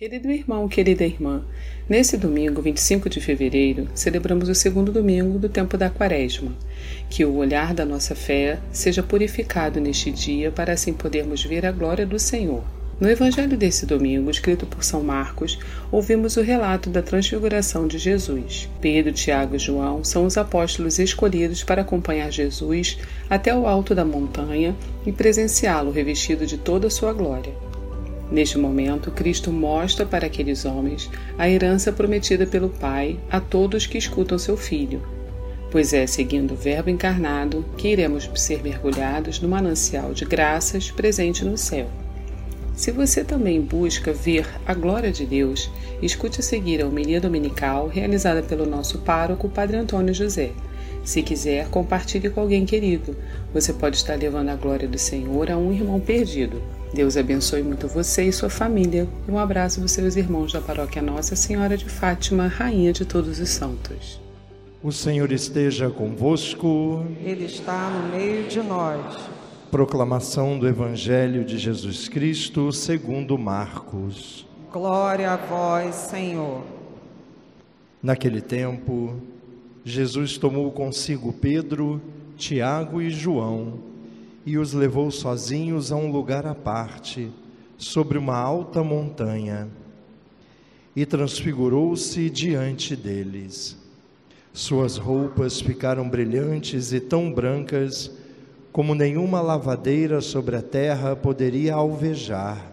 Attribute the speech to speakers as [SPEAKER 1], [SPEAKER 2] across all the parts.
[SPEAKER 1] Querido irmão, querida irmã, nesse domingo, 25 de fevereiro, celebramos o segundo domingo do tempo da Quaresma. Que o olhar da nossa fé seja purificado neste dia para assim podermos ver a glória do Senhor. No evangelho desse domingo, escrito por São Marcos, ouvimos o relato da transfiguração de Jesus. Pedro, Tiago e João são os apóstolos escolhidos para acompanhar Jesus até o alto da montanha e presenciá-lo revestido de toda a sua glória. Neste momento, Cristo mostra para aqueles homens a herança prometida pelo Pai a todos que escutam seu Filho, pois é seguindo o Verbo encarnado que iremos ser mergulhados no manancial de graças presente no céu. Se você também busca ver a glória de Deus, escute a seguir a homilia dominical realizada pelo nosso pároco, Padre Antônio José. Se quiser, compartilhe com alguém querido. Você pode estar levando a glória do Senhor a um irmão perdido. Deus abençoe muito você e sua família. Um abraço dos seus irmãos da paróquia Nossa Senhora de Fátima, Rainha de todos os santos.
[SPEAKER 2] O Senhor esteja convosco.
[SPEAKER 3] Ele está no meio de nós.
[SPEAKER 2] Proclamação do Evangelho de Jesus Cristo, segundo Marcos.
[SPEAKER 3] Glória a vós, Senhor.
[SPEAKER 2] Naquele tempo, Jesus tomou consigo Pedro, Tiago e João e os levou sozinhos a um lugar à parte, sobre uma alta montanha, e transfigurou-se diante deles. Suas roupas ficaram brilhantes e tão brancas como nenhuma lavadeira sobre a terra poderia alvejar.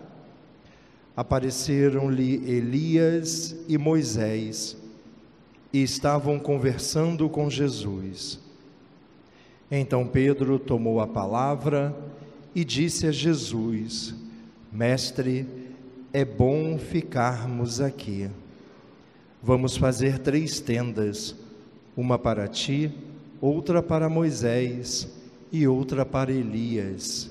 [SPEAKER 2] Apareceram-lhe Elias e Moisés e estavam conversando com Jesus. Então Pedro tomou a palavra e disse a Jesus: Mestre, é bom ficarmos aqui. Vamos fazer três tendas: uma para ti, outra para Moisés e outra para Elias.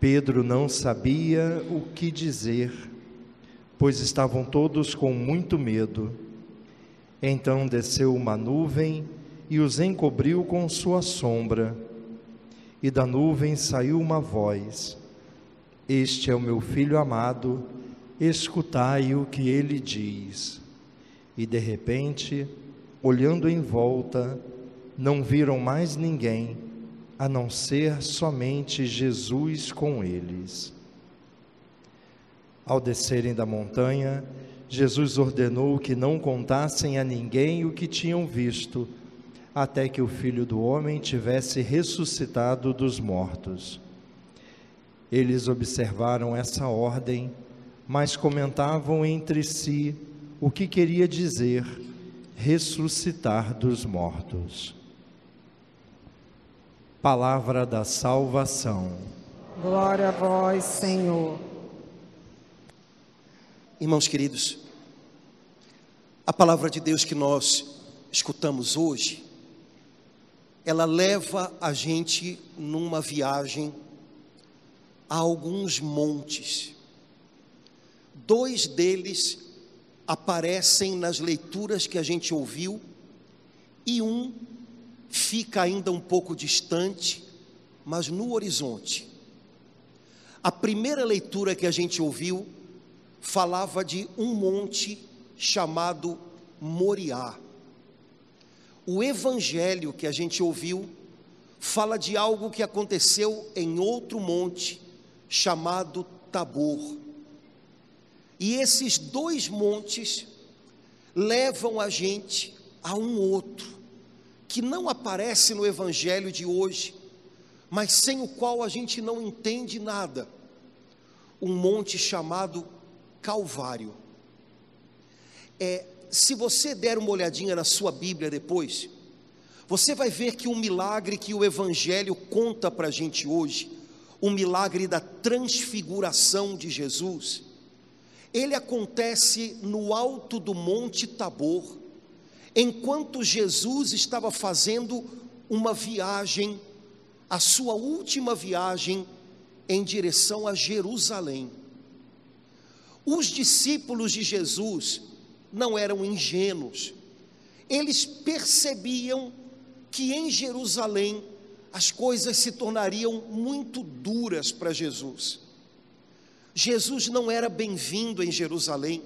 [SPEAKER 2] Pedro não sabia o que dizer, pois estavam todos com muito medo. Então desceu uma nuvem e os encobriu com sua sombra. E da nuvem saiu uma voz: Este é o meu filho amado, escutai o que ele diz. E de repente, olhando em volta, não viram mais ninguém, a não ser somente Jesus com eles. Ao descerem da montanha, Jesus ordenou que não contassem a ninguém o que tinham visto até que o filho do homem tivesse ressuscitado dos mortos. Eles observaram essa ordem, mas comentavam entre si o que queria dizer ressuscitar dos mortos. Palavra da salvação.
[SPEAKER 3] Glória a vós, Senhor.
[SPEAKER 4] Irmãos queridos, a palavra de Deus que nós escutamos hoje ela leva a gente numa viagem a alguns montes. Dois deles aparecem nas leituras que a gente ouviu e um fica ainda um pouco distante, mas no horizonte. A primeira leitura que a gente ouviu falava de um monte chamado Moriá. O evangelho que a gente ouviu fala de algo que aconteceu em outro monte chamado Tabor. E esses dois montes levam a gente a um outro que não aparece no evangelho de hoje, mas sem o qual a gente não entende nada. Um monte chamado Calvário. É se você der uma olhadinha na sua Bíblia depois, você vai ver que o milagre que o Evangelho conta para a gente hoje, o milagre da transfiguração de Jesus, ele acontece no alto do Monte Tabor, enquanto Jesus estava fazendo uma viagem, a sua última viagem em direção a Jerusalém. Os discípulos de Jesus, não eram ingênuos. Eles percebiam que em Jerusalém as coisas se tornariam muito duras para Jesus. Jesus não era bem-vindo em Jerusalém,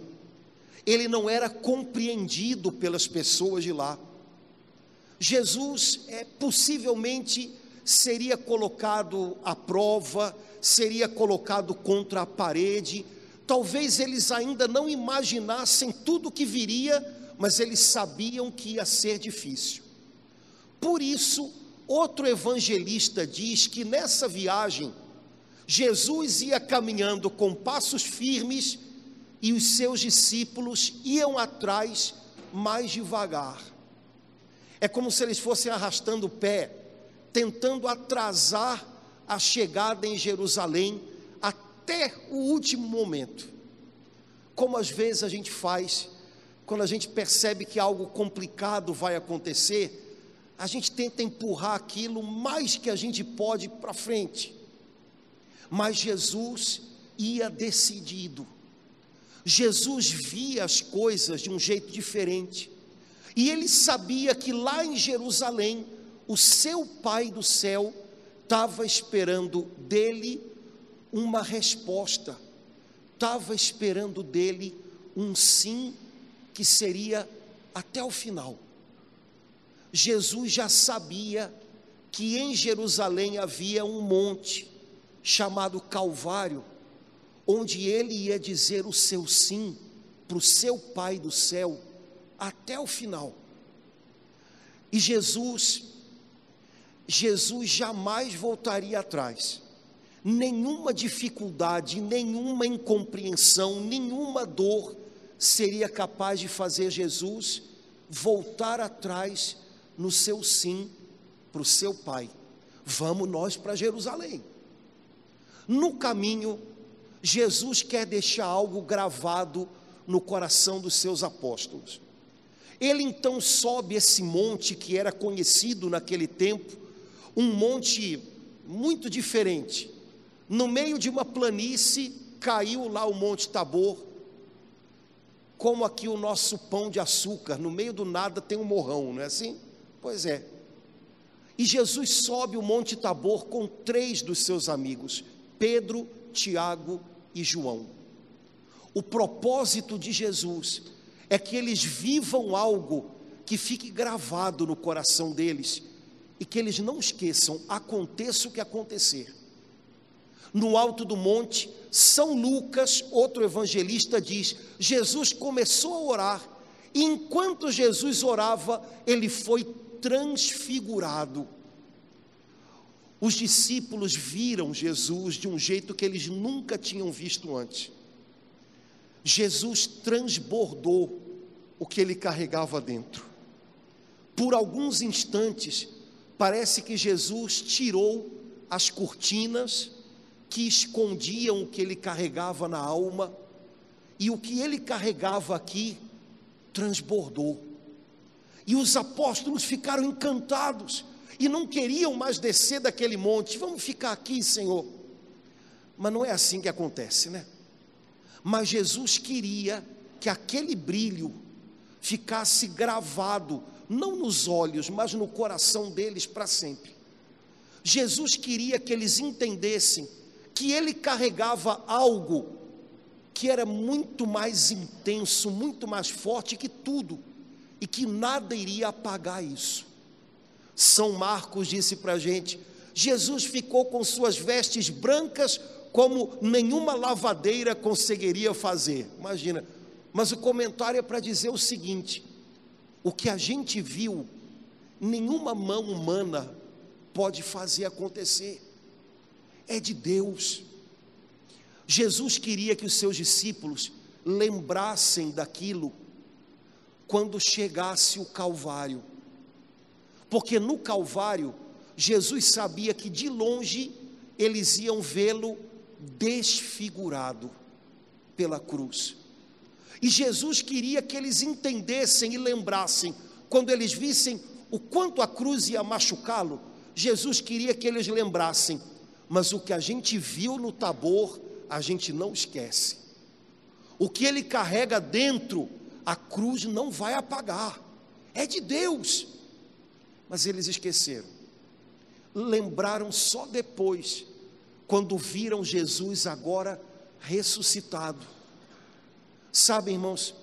[SPEAKER 4] ele não era compreendido pelas pessoas de lá. Jesus é, possivelmente seria colocado à prova, seria colocado contra a parede. Talvez eles ainda não imaginassem tudo o que viria, mas eles sabiam que ia ser difícil. Por isso, outro evangelista diz que nessa viagem, Jesus ia caminhando com passos firmes e os seus discípulos iam atrás mais devagar. É como se eles fossem arrastando o pé, tentando atrasar a chegada em Jerusalém até o último momento. Como às vezes a gente faz quando a gente percebe que algo complicado vai acontecer, a gente tenta empurrar aquilo mais que a gente pode para frente. Mas Jesus ia decidido. Jesus via as coisas de um jeito diferente. E ele sabia que lá em Jerusalém, o seu Pai do céu estava esperando dele uma resposta, estava esperando dele um sim que seria até o final. Jesus já sabia que em Jerusalém havia um monte chamado Calvário, onde ele ia dizer o seu sim para o seu Pai do céu até o final. E Jesus, Jesus jamais voltaria atrás. Nenhuma dificuldade, nenhuma incompreensão, nenhuma dor seria capaz de fazer Jesus voltar atrás no seu sim para o seu pai. Vamos nós para Jerusalém. No caminho, Jesus quer deixar algo gravado no coração dos seus apóstolos. Ele então sobe esse monte que era conhecido naquele tempo, um monte muito diferente. No meio de uma planície caiu lá o Monte Tabor, como aqui o nosso pão de açúcar, no meio do nada tem um morrão, não é assim? Pois é. E Jesus sobe o Monte Tabor com três dos seus amigos, Pedro, Tiago e João. O propósito de Jesus é que eles vivam algo que fique gravado no coração deles e que eles não esqueçam, aconteça o que acontecer. No alto do monte, São Lucas, outro evangelista, diz: Jesus começou a orar, e enquanto Jesus orava, ele foi transfigurado. Os discípulos viram Jesus de um jeito que eles nunca tinham visto antes. Jesus transbordou o que ele carregava dentro. Por alguns instantes, parece que Jesus tirou as cortinas que escondiam o que ele carregava na alma, e o que ele carregava aqui transbordou. E os apóstolos ficaram encantados e não queriam mais descer daquele monte. Vamos ficar aqui, Senhor. Mas não é assim que acontece, né? Mas Jesus queria que aquele brilho ficasse gravado, não nos olhos, mas no coração deles para sempre. Jesus queria que eles entendessem que ele carregava algo que era muito mais intenso, muito mais forte que tudo e que nada iria apagar isso. São Marcos disse para a gente: Jesus ficou com suas vestes brancas como nenhuma lavadeira conseguiria fazer. Imagina, mas o comentário é para dizer o seguinte: o que a gente viu, nenhuma mão humana pode fazer acontecer, é de Deus. Jesus queria que os seus discípulos lembrassem daquilo quando chegasse o Calvário. Porque no Calvário, Jesus sabia que de longe eles iam vê-lo desfigurado pela cruz. E Jesus queria que eles entendessem e lembrassem, quando eles vissem o quanto a cruz ia machucá-lo, Jesus queria que eles lembrassem, mas o que a gente viu no Tabor, a gente não esquece. O que ele carrega dentro, a cruz não vai apagar, é de Deus. Mas eles esqueceram, lembraram só depois, quando viram Jesus agora ressuscitado. Sabe, irmãos,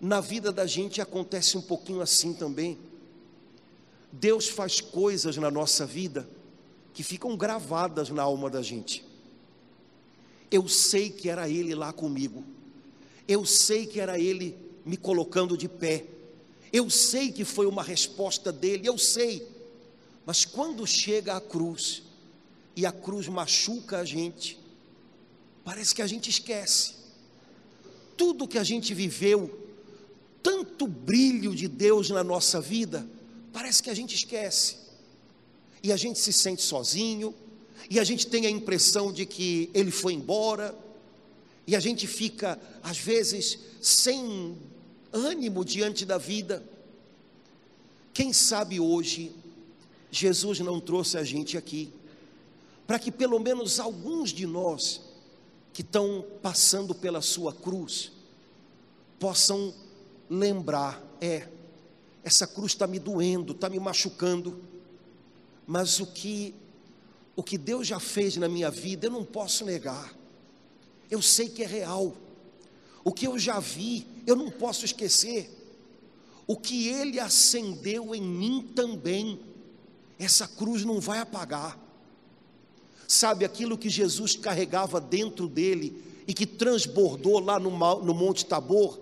[SPEAKER 4] na vida da gente acontece um pouquinho assim também. Deus faz coisas na nossa vida que ficam gravadas na alma da gente. Eu sei que era Ele lá comigo, eu sei que era Ele me colocando de pé, eu sei que foi uma resposta dele, eu sei, mas quando chega a cruz, e a cruz machuca a gente, parece que a gente esquece. Tudo que a gente viveu, tanto brilho de Deus na nossa vida, parece que a gente esquece. E a gente se sente sozinho, e a gente tem a impressão de que ele foi embora, e a gente fica, às vezes, sem ânimo diante da vida. Quem sabe hoje, Jesus não trouxe a gente aqui, para que pelo menos alguns de nós que estão passando pela sua cruz possam lembrar: é, essa cruz está me doendo, está me machucando, mas o que o que Deus já fez na minha vida, eu não posso negar. Eu sei que é real. O que eu já vi, eu não posso esquecer. O que Ele acendeu em mim também, essa cruz não vai apagar. Sabe aquilo que Jesus carregava dentro dele e que transbordou lá no, no Monte Tabor?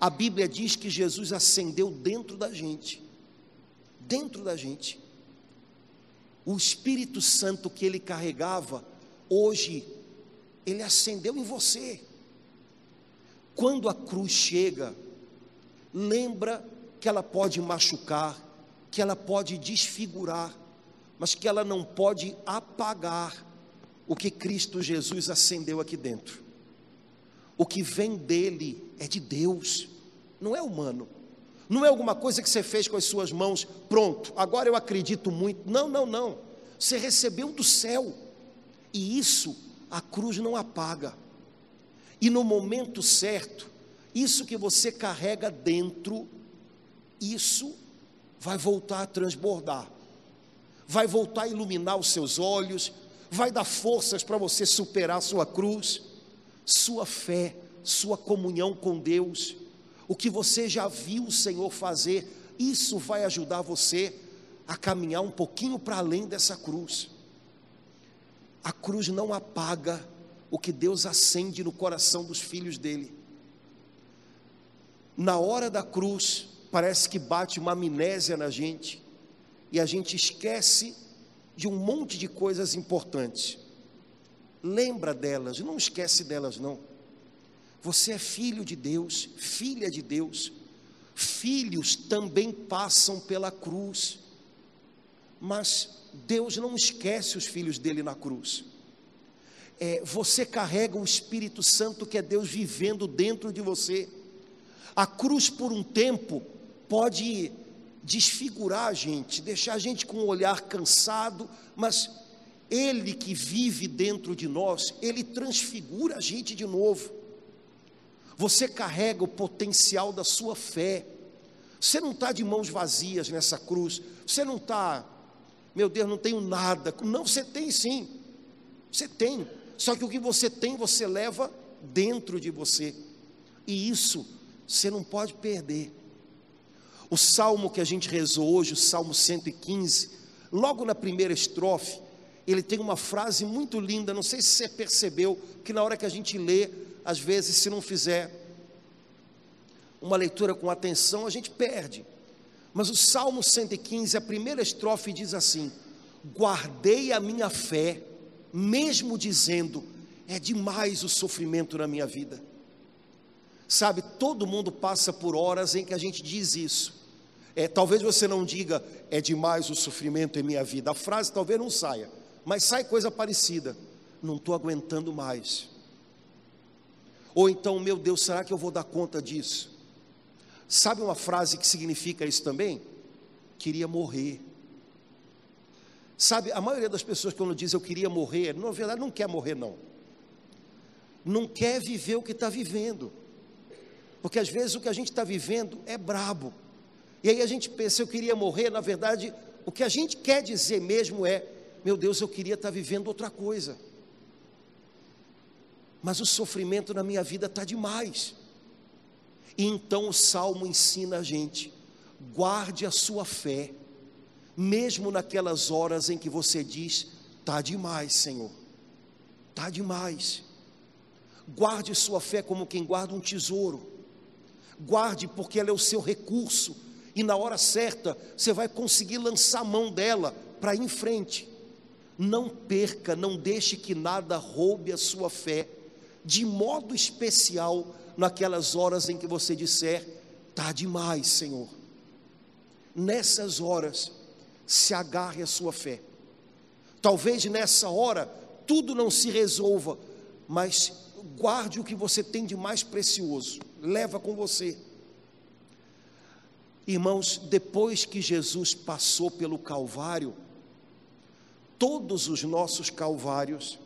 [SPEAKER 4] A Bíblia diz que Jesus acendeu dentro da gente. Dentro da gente o Espírito Santo que ele carregava, hoje, ele acendeu em você. Quando a cruz chega, lembra que ela pode machucar, que ela pode desfigurar, mas que ela não pode apagar o que Cristo Jesus acendeu aqui dentro. O que vem dele é de Deus, não é humano. Não é alguma coisa que você fez com as suas mãos, pronto, agora eu acredito muito. Não, não, não. Você recebeu do céu. E isso a cruz não apaga. E no momento certo, isso que você carrega dentro, isso vai voltar a transbordar. Vai voltar a iluminar os seus olhos, vai dar forças para você superar a sua cruz, sua fé, sua comunhão com Deus o que você já viu o Senhor fazer, isso vai ajudar você a caminhar um pouquinho para além dessa cruz. A cruz não apaga o que Deus acende no coração dos filhos dele. Na hora da cruz, parece que bate uma amnésia na gente e a gente esquece de um monte de coisas importantes. Lembra delas, não esquece delas não. Você é filho de Deus, filha de Deus. Filhos também passam pela cruz, mas Deus não esquece os filhos dele na cruz. É, você carrega o Espírito Santo que é Deus vivendo dentro de você. A cruz, por um tempo, pode desfigurar a gente, deixar a gente com um olhar cansado, mas Ele que vive dentro de nós, Ele transfigura a gente de novo. Você carrega o potencial da sua fé. Você não está de mãos vazias nessa cruz. Você não está, meu Deus, não tenho nada. Não, você tem sim. Você tem. Só que o que você tem, você leva dentro de você. E isso você não pode perder. O salmo que a gente rezou hoje, o Salmo 115, logo na primeira estrofe, ele tem uma frase muito linda, não sei se você percebeu, que na hora que a gente lê, às vezes, se não fizer uma leitura com atenção, a gente perde. Mas o Salmo 115, a primeira estrofe diz assim: Guardei a minha fé, mesmo dizendo, é demais o sofrimento na minha vida. Sabe, todo mundo passa por horas em que a gente diz isso. É, talvez você não diga, é demais o sofrimento em minha vida. A frase talvez não saia, mas sai coisa parecida. Não estou aguentando mais. Ou então, meu Deus, será que eu vou dar conta disso? Sabe uma frase que significa isso também? Queria morrer. Sabe, a maioria das pessoas quando diz eu queria morrer, na verdade não quer morrer não. Não quer viver o que está vivendo. Porque às vezes o que a gente está vivendo é brabo. E aí a gente pensa, eu queria morrer, na verdade, o que a gente quer dizer mesmo é, meu Deus, eu queria estar tá vivendo outra coisa. Mas o sofrimento na minha vida está demais. E então o salmo ensina a gente: guarde a sua fé, mesmo naquelas horas em que você diz: está demais, Senhor, está demais. Guarde sua fé como quem guarda um tesouro, guarde porque ela é o seu recurso, e na hora certa você vai conseguir lançar a mão dela para ir em frente. Não perca, não deixe que nada roube a sua fé, de modo especial naquelas horas em que você disser: está demais, Senhor. Nessas horas, se agarre à sua fé. Talvez nessa hora tudo não se resolva, mas guarde o que você tem de mais precioso, leva com você. Irmãos, depois que Jesus passou pelo Calvário, todos os nossos calvários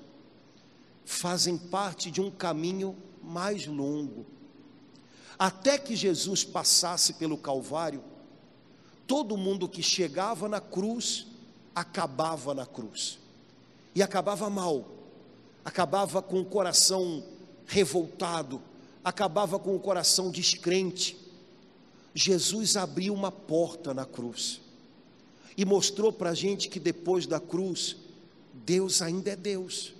[SPEAKER 4] fazem parte de um caminho mais longo. Até que Jesus passasse pelo Calvário, todo mundo que chegava na cruz acabava na cruz. E acabava mal, acabava com o coração revoltado, acabava com o coração descrente. Jesus abriu uma porta na cruz e mostrou para a gente que depois da cruz, Deus ainda é Deus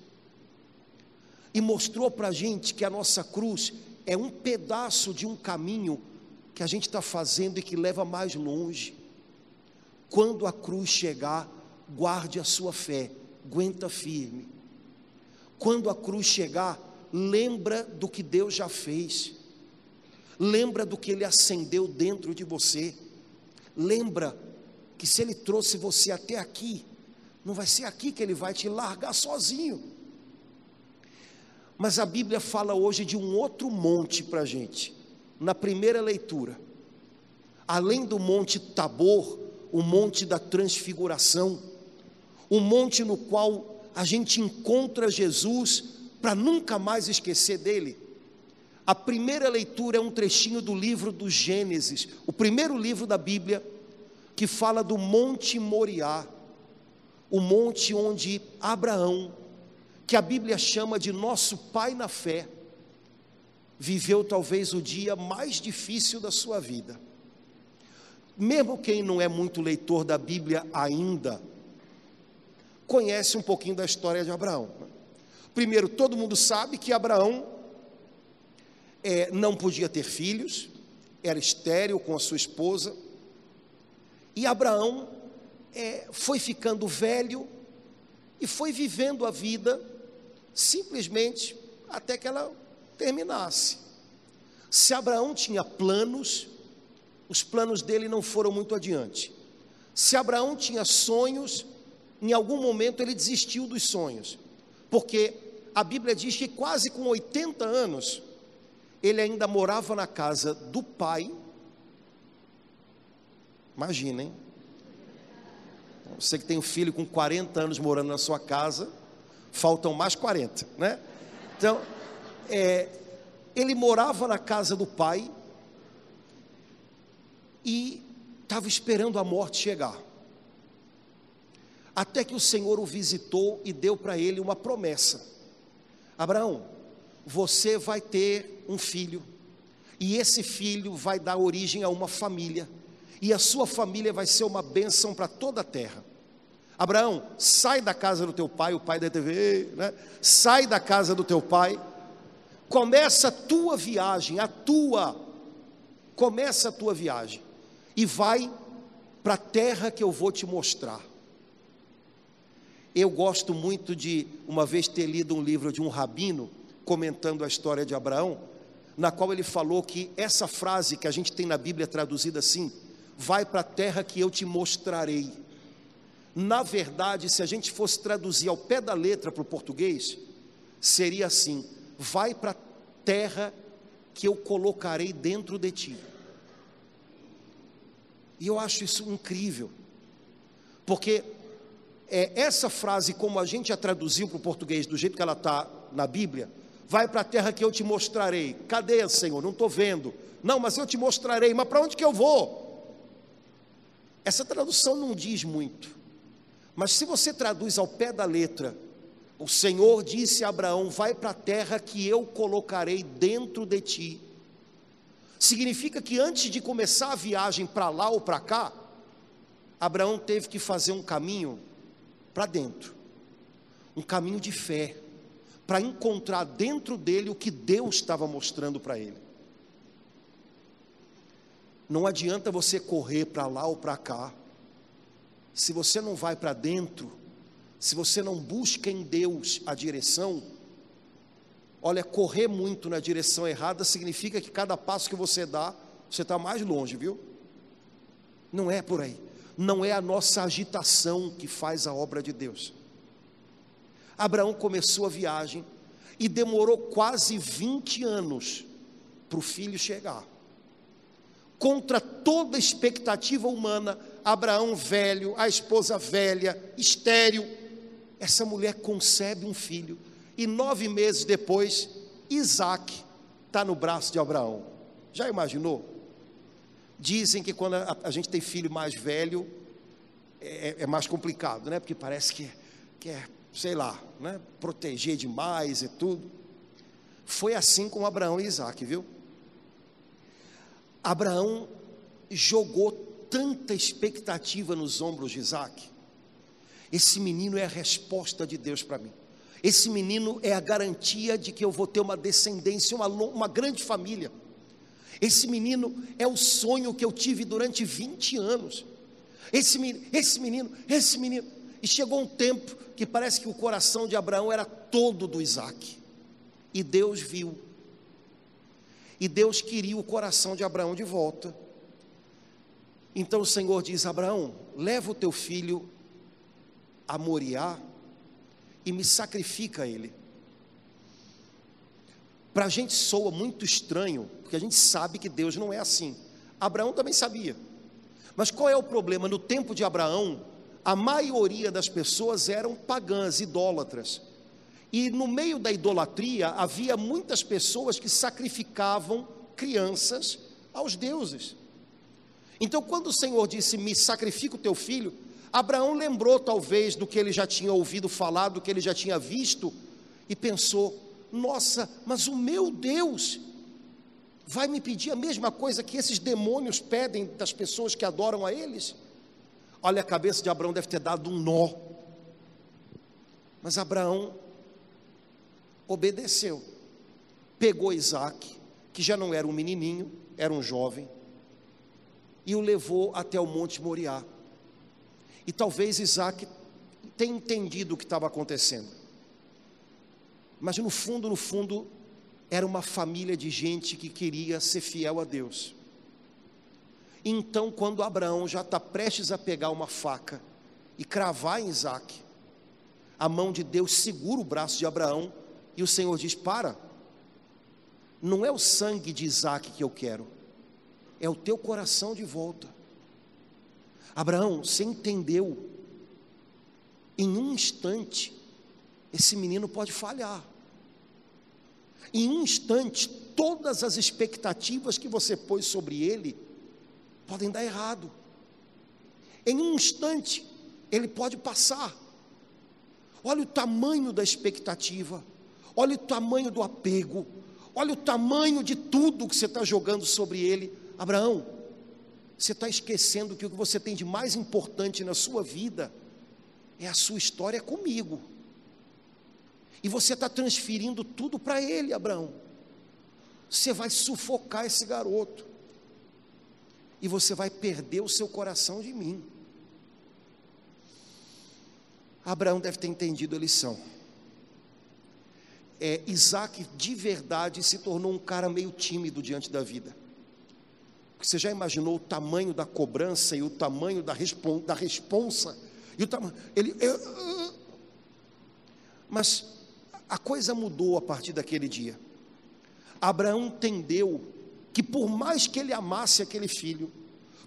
[SPEAKER 4] e mostrou para a gente que a nossa cruz é um pedaço de um caminho que a gente está fazendo e que leva mais longe. Quando a cruz chegar, guarde a sua fé, aguenta firme. Quando a cruz chegar, lembra do que Deus já fez. Lembra do que ele acendeu dentro de você. Lembra que se ele trouxe você até aqui, não vai ser aqui que ele vai te largar sozinho. Mas a Bíblia fala hoje de um outro monte para a gente, na primeira leitura. Além do Monte Tabor, o Monte da Transfiguração, o monte no qual a gente encontra Jesus para nunca mais esquecer dele. A primeira leitura é um trechinho do livro do Gênesis, o primeiro livro da Bíblia, que fala do Monte Moriá, o monte onde Abraão que a Bíblia chama de nosso pai na fé, viveu talvez o dia mais difícil da sua vida. Mesmo quem não é muito leitor da Bíblia ainda, conhece um pouquinho da história de Abraão. Primeiro, todo mundo sabe que Abraão é, não podia ter filhos, era estéril com a sua esposa, e Abraão é, foi ficando velho e foi vivendo a vida simplesmente até que ela terminasse. Se Abraão tinha planos, os planos dele não foram muito adiante. Se Abraão tinha sonhos, em algum momento ele desistiu dos sonhos, porque a Bíblia diz que quase com 80 anos, ele ainda morava na casa do pai. Imaginem. Você que tem um filho com 40 anos morando na sua casa, faltam mais 40, né? Então, é, ele morava na casa do pai e estava esperando a morte chegar. Até que o Senhor o visitou e deu para ele uma promessa: Abraão, você vai ter um filho, e esse filho vai dar origem a uma família, e a sua família vai ser uma bênção para toda a terra. Abraão, sai da casa do teu pai, o pai da TV, né? Sai da casa do teu pai. Começa a tua viagem, a tua. Começa a tua viagem e vai para a terra que eu vou te mostrar. Eu gosto muito de uma vez ter lido um livro de um rabino comentando a história de Abraão, na qual ele falou que essa frase que a gente tem na Bíblia traduzida assim, vai para a terra que eu te mostrarei. Na verdade, se a gente fosse traduzir ao pé da letra para o português, seria assim: vai para a terra que eu colocarei dentro de ti. E eu acho isso incrível, porque é, essa frase, como a gente a traduziu para o português, do jeito que ela está na Bíblia, vai para a terra que eu te mostrarei. Cadê, Senhor? Não estou vendo. Não, mas eu te mostrarei. Mas para onde que eu vou? Essa tradução não diz muito. Mas se você traduz ao pé da letra, o Senhor disse a Abraão: Vai para a terra que eu colocarei dentro de ti. Significa que antes de começar a viagem para lá ou para cá, Abraão teve que fazer um caminho para dentro, um caminho de fé, para encontrar dentro dele o que Deus estava mostrando para ele. Não adianta você correr para lá ou para cá, se você não vai para dentro, se você não busca em Deus a direção, olha, correr muito na direção errada significa que cada passo que você dá, você está mais longe, viu? Não é por aí. Não é a nossa agitação que faz a obra de Deus. Abraão começou a viagem e demorou quase 20 anos para o filho chegar. Contra toda expectativa humana, Abraão velho, a esposa velha, estéril, essa mulher concebe um filho, e nove meses depois, Isaac está no braço de Abraão. Já imaginou? Dizem que quando a, a gente tem filho mais velho, é, é, mais complicado, né? Porque parece que, que é, sei lá, né? proteger demais e tudo. Foi assim com Abraão e Isaac, viu? Abraão jogou tanta expectativa nos ombros de Isaac. Esse menino é a resposta de Deus para mim. Esse menino é a garantia de que eu vou ter uma descendência, uma, uma grande família. Esse menino é o sonho que eu tive durante 20 anos. Esse menino, esse menino, esse menino. E chegou um tempo que parece que o coração de Abraão era todo do Isaac. E Deus viu. E Deus queria o coração de Abraão de volta. Então o Senhor diz: Abraão, leva o teu filho a Moriá e me sacrifica ele. Para a gente soa muito estranho, porque a gente sabe que Deus não é assim. Abraão também sabia. Mas qual é o problema? No tempo de Abraão, a maioria das pessoas eram pagãs, idólatras. E no meio da idolatria havia muitas pessoas que sacrificavam crianças aos deuses. Então, quando o Senhor disse: Me sacrifica o teu filho, Abraão lembrou talvez do que ele já tinha ouvido falar, do que ele já tinha visto, e pensou: Nossa, mas o meu Deus vai me pedir a mesma coisa que esses demônios pedem das pessoas que adoram a eles? Olha, a cabeça de Abraão deve ter dado um nó. Mas Abraão obedeceu, pegou Isaac, que já não era um menininho, era um jovem, e o levou até o Monte Moriá. E talvez Isaac tenha entendido o que estava acontecendo. Mas no fundo, no fundo, era uma família de gente que queria ser fiel a Deus. Então, quando Abraão já está prestes a pegar uma faca e cravar em Isaac, a mão de Deus segura o braço de Abraão e o Senhor diz: Para, não é o sangue de Isaac que eu quero, é o teu coração de volta. Abraão, você entendeu? Em um instante, esse menino pode falhar. Em um instante, todas as expectativas que você pôs sobre ele podem dar errado. Em um instante, ele pode passar. Olha o tamanho da expectativa, olha o tamanho do apego, olha o tamanho de tudo que você está jogando sobre ele. Abraão, você está esquecendo que o que você tem de mais importante na sua vida é a sua história comigo. E você está transferindo tudo para ele, Abraão. Você vai sufocar esse garoto. E você vai perder o seu coração de mim. Abraão deve ter entendido a lição. É, Isaac de verdade se tornou um cara meio tímido diante da vida. Você já imaginou o tamanho da cobrança e o tamanho da, respon da responsa? E o tamanho. Ele. Eu, mas a coisa mudou a partir daquele dia. Abraão entendeu que por mais que ele amasse aquele filho,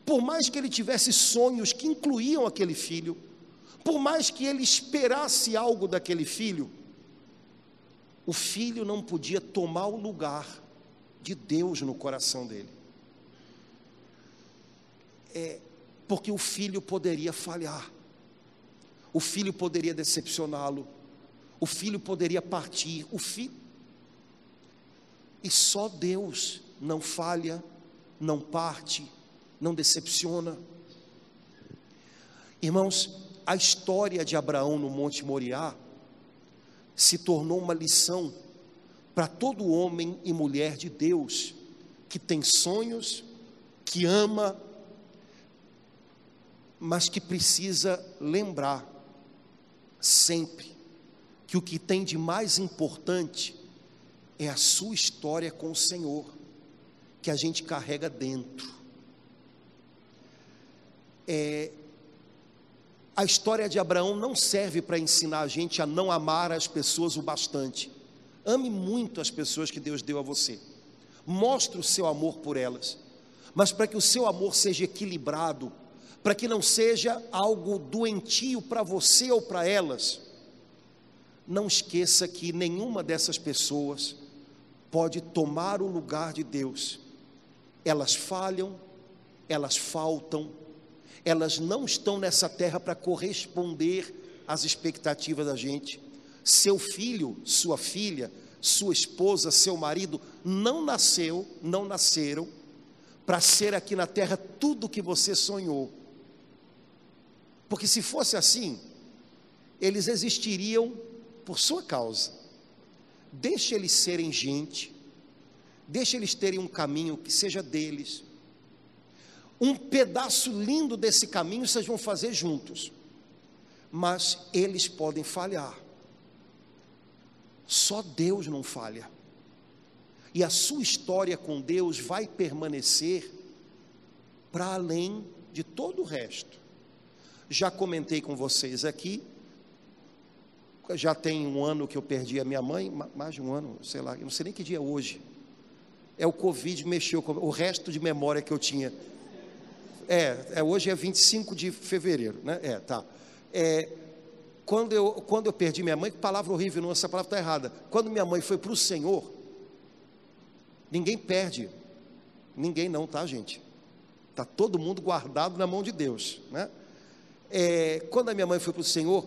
[SPEAKER 4] por mais que ele tivesse sonhos que incluíam aquele filho, por mais que ele esperasse algo daquele filho, o filho não podia tomar o lugar de Deus no coração dele é, porque o filho poderia falhar, o filho poderia decepcioná-lo, o filho poderia partir, o filho. E só Deus não falha, não parte, não decepciona. Irmãos, a história de Abraão no Monte Moriá se tornou uma lição para todo homem e mulher de Deus que tem sonhos, que ama, mas que precisa lembrar sempre que o que tem de mais importante é a sua história com o Senhor, que a gente carrega dentro. É, a história de Abraão não serve para ensinar a gente a não amar as pessoas o bastante. Ame muito as pessoas que Deus deu a você. Mostre o seu amor por elas. Mas para que o seu amor seja equilibrado, para que não seja algo doentio para você ou para elas, não esqueça que nenhuma dessas pessoas pode tomar o lugar de Deus. Elas falham, elas faltam, elas não estão nessa terra para corresponder às expectativas da gente. Seu filho, sua filha, sua esposa, seu marido não nasceu, não nasceram para ser aqui na terra tudo o que você sonhou. Porque se fosse assim, eles existiriam por sua causa. Deixe eles serem gente, deixe eles terem um caminho que seja deles um pedaço lindo desse caminho vocês vão fazer juntos, mas eles podem falhar. Só Deus não falha. E a sua história com Deus vai permanecer para além de todo o resto. Já comentei com vocês aqui, já tem um ano que eu perdi a minha mãe, mais de um ano, sei lá, eu não sei nem que dia é hoje. É o Covid mexeu com o resto de memória que eu tinha é, é, hoje é 25 de fevereiro, né? É, tá. É, quando, eu, quando eu perdi minha mãe, que palavra horrível, não, essa palavra está errada. Quando minha mãe foi para o Senhor, ninguém perde. Ninguém não, tá, gente? Está todo mundo guardado na mão de Deus, né? É, quando a minha mãe foi para o Senhor,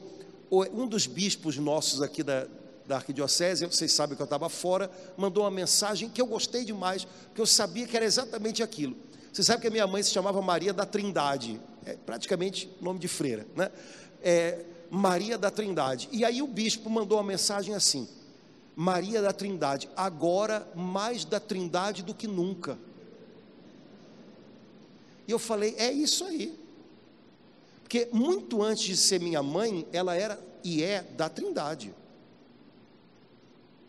[SPEAKER 4] um dos bispos nossos aqui da, da arquidiocese, vocês sabem que eu estava fora, mandou uma mensagem que eu gostei demais, porque eu sabia que era exatamente aquilo. Você sabe que a minha mãe se chamava Maria da Trindade, é praticamente nome de freira, né? É, Maria da Trindade. E aí o bispo mandou uma mensagem assim: Maria da Trindade, agora mais da Trindade do que nunca. E eu falei: é isso aí. Porque muito antes de ser minha mãe, ela era e é da Trindade.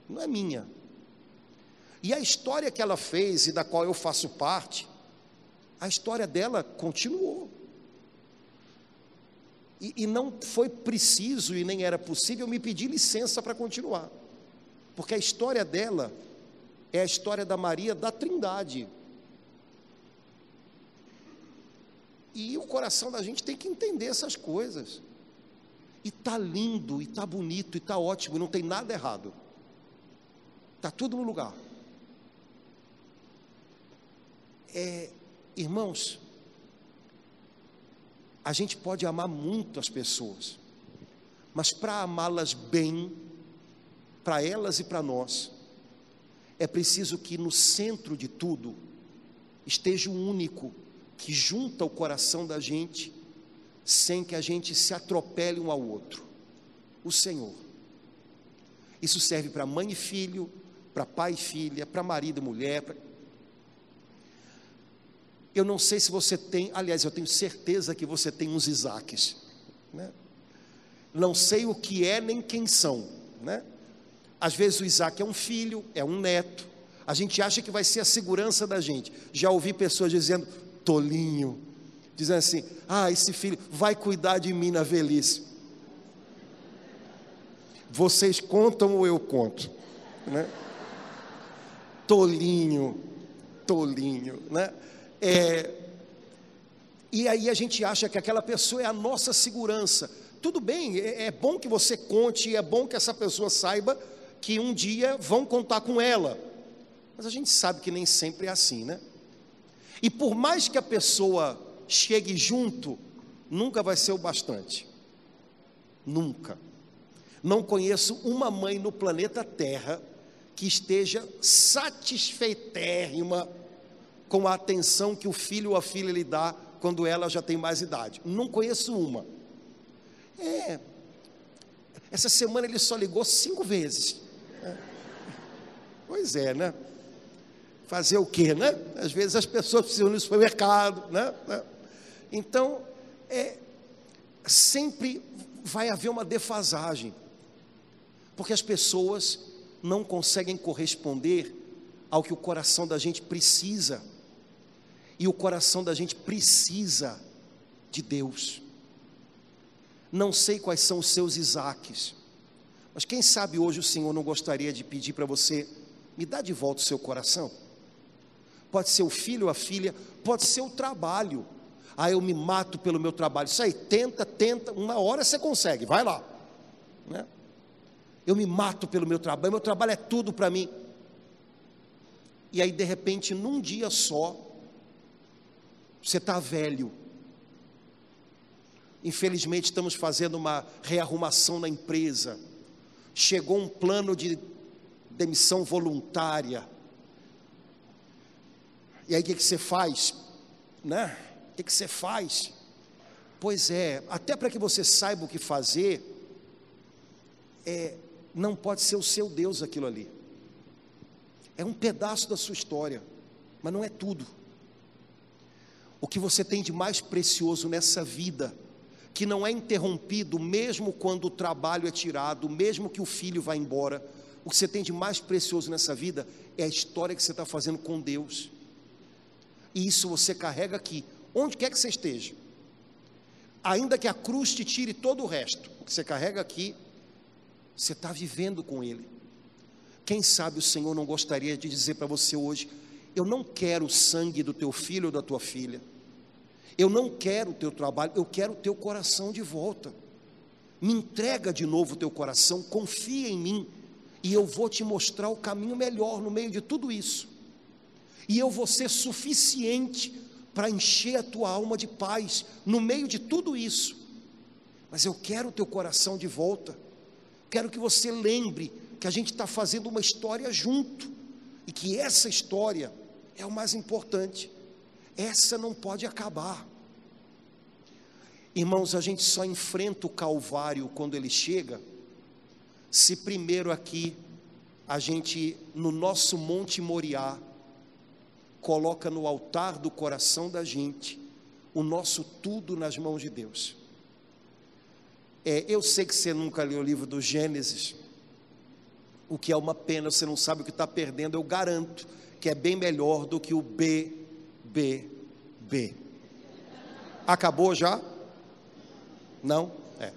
[SPEAKER 4] Não é minha. E a história que ela fez e da qual eu faço parte, a história dela continuou. E, e, não foi preciso e nem era possível me pedir licença para continuar, porque a história dela é a história da Maria da Trindade. E o coração da gente tem que entender essas coisas. E tá lindo, e tá bonito, e tá ótimo, e não tem nada errado. Tá tudo no lugar. É, Irmãos, a gente pode amar muito as pessoas, mas para amá-las bem, para elas e para nós, é preciso que no centro de tudo esteja o único que junta o coração da gente, sem que a gente se atropele um ao outro: o Senhor. Isso serve para mãe e filho, para pai e filha, para marido e mulher, pra eu não sei se você tem, aliás, eu tenho certeza que você tem uns Isaques. Né? Não sei o que é nem quem são. Né? Às vezes o Isaac é um filho, é um neto. A gente acha que vai ser a segurança da gente. Já ouvi pessoas dizendo, tolinho, dizendo assim: ah, esse filho vai cuidar de mim na velhice. Vocês contam ou eu conto? Né? Tolinho, tolinho, né? É, e aí a gente acha que aquela pessoa é a nossa segurança. Tudo bem, é, é bom que você conte, é bom que essa pessoa saiba que um dia vão contar com ela. Mas a gente sabe que nem sempre é assim, né? E por mais que a pessoa chegue junto, nunca vai ser o bastante. Nunca. Não conheço uma mãe no planeta Terra que esteja satisfeitérrima com a atenção que o filho ou a filha lhe dá quando ela já tem mais idade. Não conheço uma. É. Essa semana ele só ligou cinco vezes. É. Pois é, né? Fazer o quê, né? Às vezes as pessoas precisam ir no supermercado, né? Então, é, sempre vai haver uma defasagem, porque as pessoas não conseguem corresponder ao que o coração da gente precisa, e o coração da gente precisa de Deus. Não sei quais são os seus Isaques, mas quem sabe hoje o Senhor não gostaria de pedir para você, me dá de volta o seu coração? Pode ser o filho ou a filha, pode ser o trabalho. Ah, eu me mato pelo meu trabalho. Isso aí, tenta, tenta, uma hora você consegue, vai lá. Né? Eu me mato pelo meu trabalho, meu trabalho é tudo para mim. E aí, de repente, num dia só, você está velho. Infelizmente, estamos fazendo uma rearrumação na empresa. Chegou um plano de demissão voluntária. E aí, o que, que você faz? Né? O que, que você faz? Pois é, até para que você saiba o que fazer, é, não pode ser o seu Deus aquilo ali. É um pedaço da sua história, mas não é tudo. O que você tem de mais precioso nessa vida, que não é interrompido mesmo quando o trabalho é tirado, mesmo que o filho vá embora, o que você tem de mais precioso nessa vida é a história que você está fazendo com Deus. E isso você carrega aqui, onde quer que você esteja. Ainda que a cruz te tire todo o resto, o que você carrega aqui você está vivendo com Ele. Quem sabe o Senhor não gostaria de dizer para você hoje: Eu não quero o sangue do teu filho ou da tua filha. Eu não quero o teu trabalho, eu quero o teu coração de volta. Me entrega de novo o teu coração, confia em mim, e eu vou te mostrar o caminho melhor no meio de tudo isso. E eu vou ser suficiente para encher a tua alma de paz no meio de tudo isso. Mas eu quero o teu coração de volta. Quero que você lembre que a gente está fazendo uma história junto e que essa história é o mais importante. Essa não pode acabar. Irmãos, a gente só enfrenta o Calvário quando ele chega, se primeiro aqui a gente, no nosso Monte Moriá, coloca no altar do coração da gente o nosso tudo nas mãos de Deus. É, eu sei que você nunca leu o livro do Gênesis, o que é uma pena, você não sabe o que está perdendo, eu garanto que é bem melhor do que o B, B, B. Acabou já? Não? É.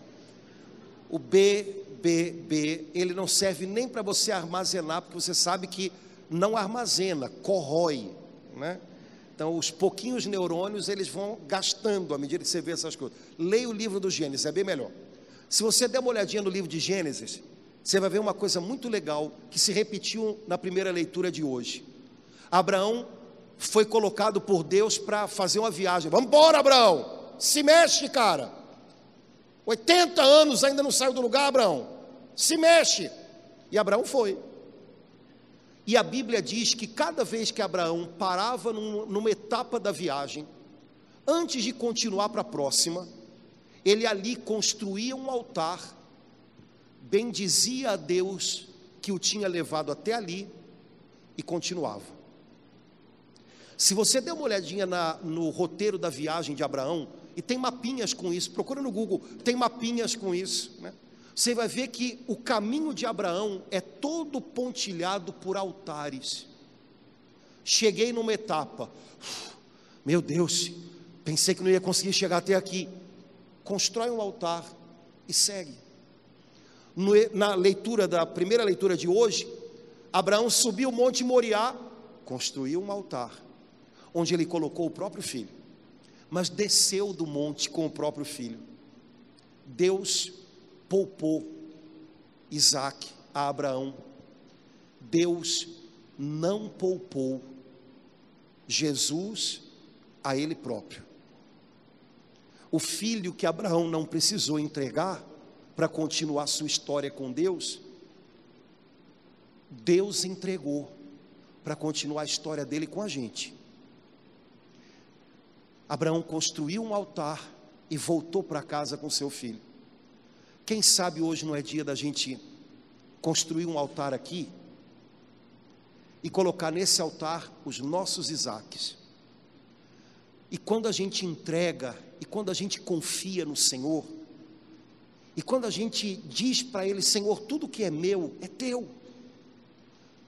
[SPEAKER 4] O B, B, B, ele não serve nem para você armazenar, porque você sabe que não armazena, corrói, né? Então, os pouquinhos neurônios, eles vão gastando à medida que você vê essas coisas. Leia o livro do Gênesis, é bem melhor. Se você der uma olhadinha no livro de Gênesis, você vai ver uma coisa muito legal que se repetiu na primeira leitura de hoje. Abraão foi colocado por Deus para fazer uma viagem. Vamos embora, Abraão! Se mexe, cara! 80 anos ainda não saiu do lugar, Abraão. Se mexe! E Abraão foi. E a Bíblia diz que cada vez que Abraão parava num, numa etapa da viagem, antes de continuar para a próxima, ele ali construía um altar, bendizia a Deus que o tinha levado até ali e continuava. Se você der uma olhadinha na, no roteiro da viagem de Abraão, e tem mapinhas com isso, procura no Google, tem mapinhas com isso, né? Você vai ver que o caminho de Abraão é todo pontilhado por altares. Cheguei numa etapa, meu Deus, pensei que não ia conseguir chegar até aqui constrói um altar e segue. Na leitura da primeira leitura de hoje, Abraão subiu o monte Moriá, construiu um altar, onde ele colocou o próprio filho, mas desceu do monte com o próprio filho. Deus poupou Isaac a Abraão. Deus não poupou Jesus a ele próprio. O filho que Abraão não precisou entregar, para continuar sua história com Deus, Deus entregou para continuar a história dele com a gente. Abraão construiu um altar e voltou para casa com seu filho. Quem sabe hoje não é dia da gente construir um altar aqui e colocar nesse altar os nossos Isaques. E quando a gente entrega, e quando a gente confia no Senhor, e quando a gente diz para Ele, Senhor, tudo que é meu é teu.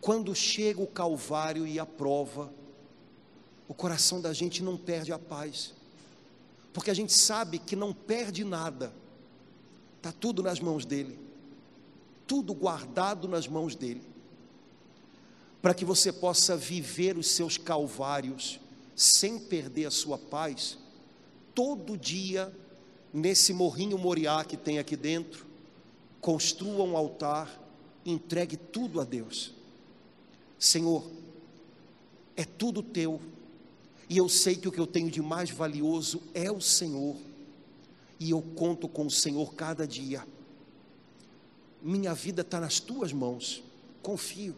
[SPEAKER 4] Quando chega o Calvário e a prova, o coração da gente não perde a paz, porque a gente sabe que não perde nada, está tudo nas mãos dEle, tudo guardado nas mãos dEle. Para que você possa viver os seus calvários sem perder a sua paz, todo dia, nesse morrinho moriá que tem aqui dentro, construa um altar, entregue tudo a Deus. Senhor, é tudo teu, e eu sei que o que eu tenho de mais valioso é o Senhor, e eu conto com o Senhor cada dia. Minha vida está nas tuas mãos, confio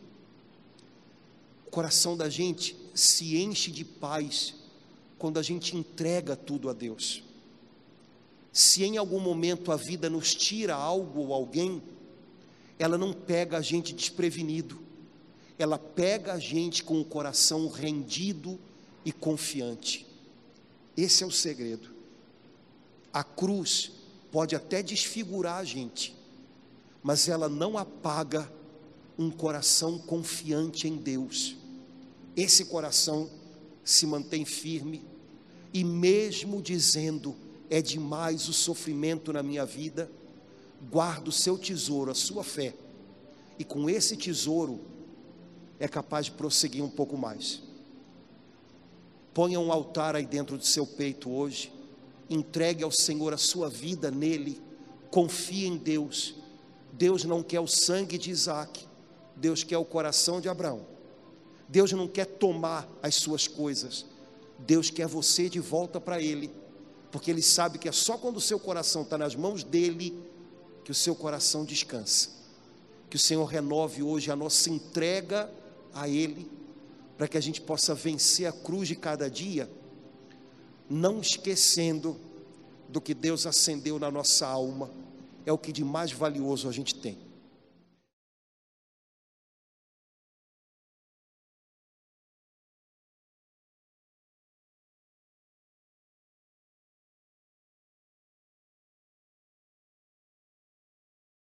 [SPEAKER 4] o coração da gente se enche de paz quando a gente entrega tudo a Deus. Se em algum momento a vida nos tira algo ou alguém, ela não pega a gente desprevenido, ela pega a gente com o coração rendido e confiante. Esse é o segredo. A cruz pode até desfigurar a gente, mas ela não apaga um coração confiante em Deus. Esse coração se mantém firme e, mesmo dizendo, é demais o sofrimento na minha vida, guarda o seu tesouro, a sua fé, e com esse tesouro é capaz de prosseguir um pouco mais. Ponha um altar aí dentro do seu peito hoje, entregue ao Senhor a sua vida nele, confie em Deus. Deus não quer o sangue de Isaac, Deus quer o coração de Abraão. Deus não quer tomar as suas coisas. Deus quer você de volta para Ele, porque Ele sabe que é só quando o seu coração está nas mãos dEle que o seu coração descansa. Que o Senhor renove hoje a nossa entrega a Ele, para que a gente possa vencer a cruz de cada dia, não esquecendo do que Deus acendeu na nossa alma, é o que de mais valioso a gente tem.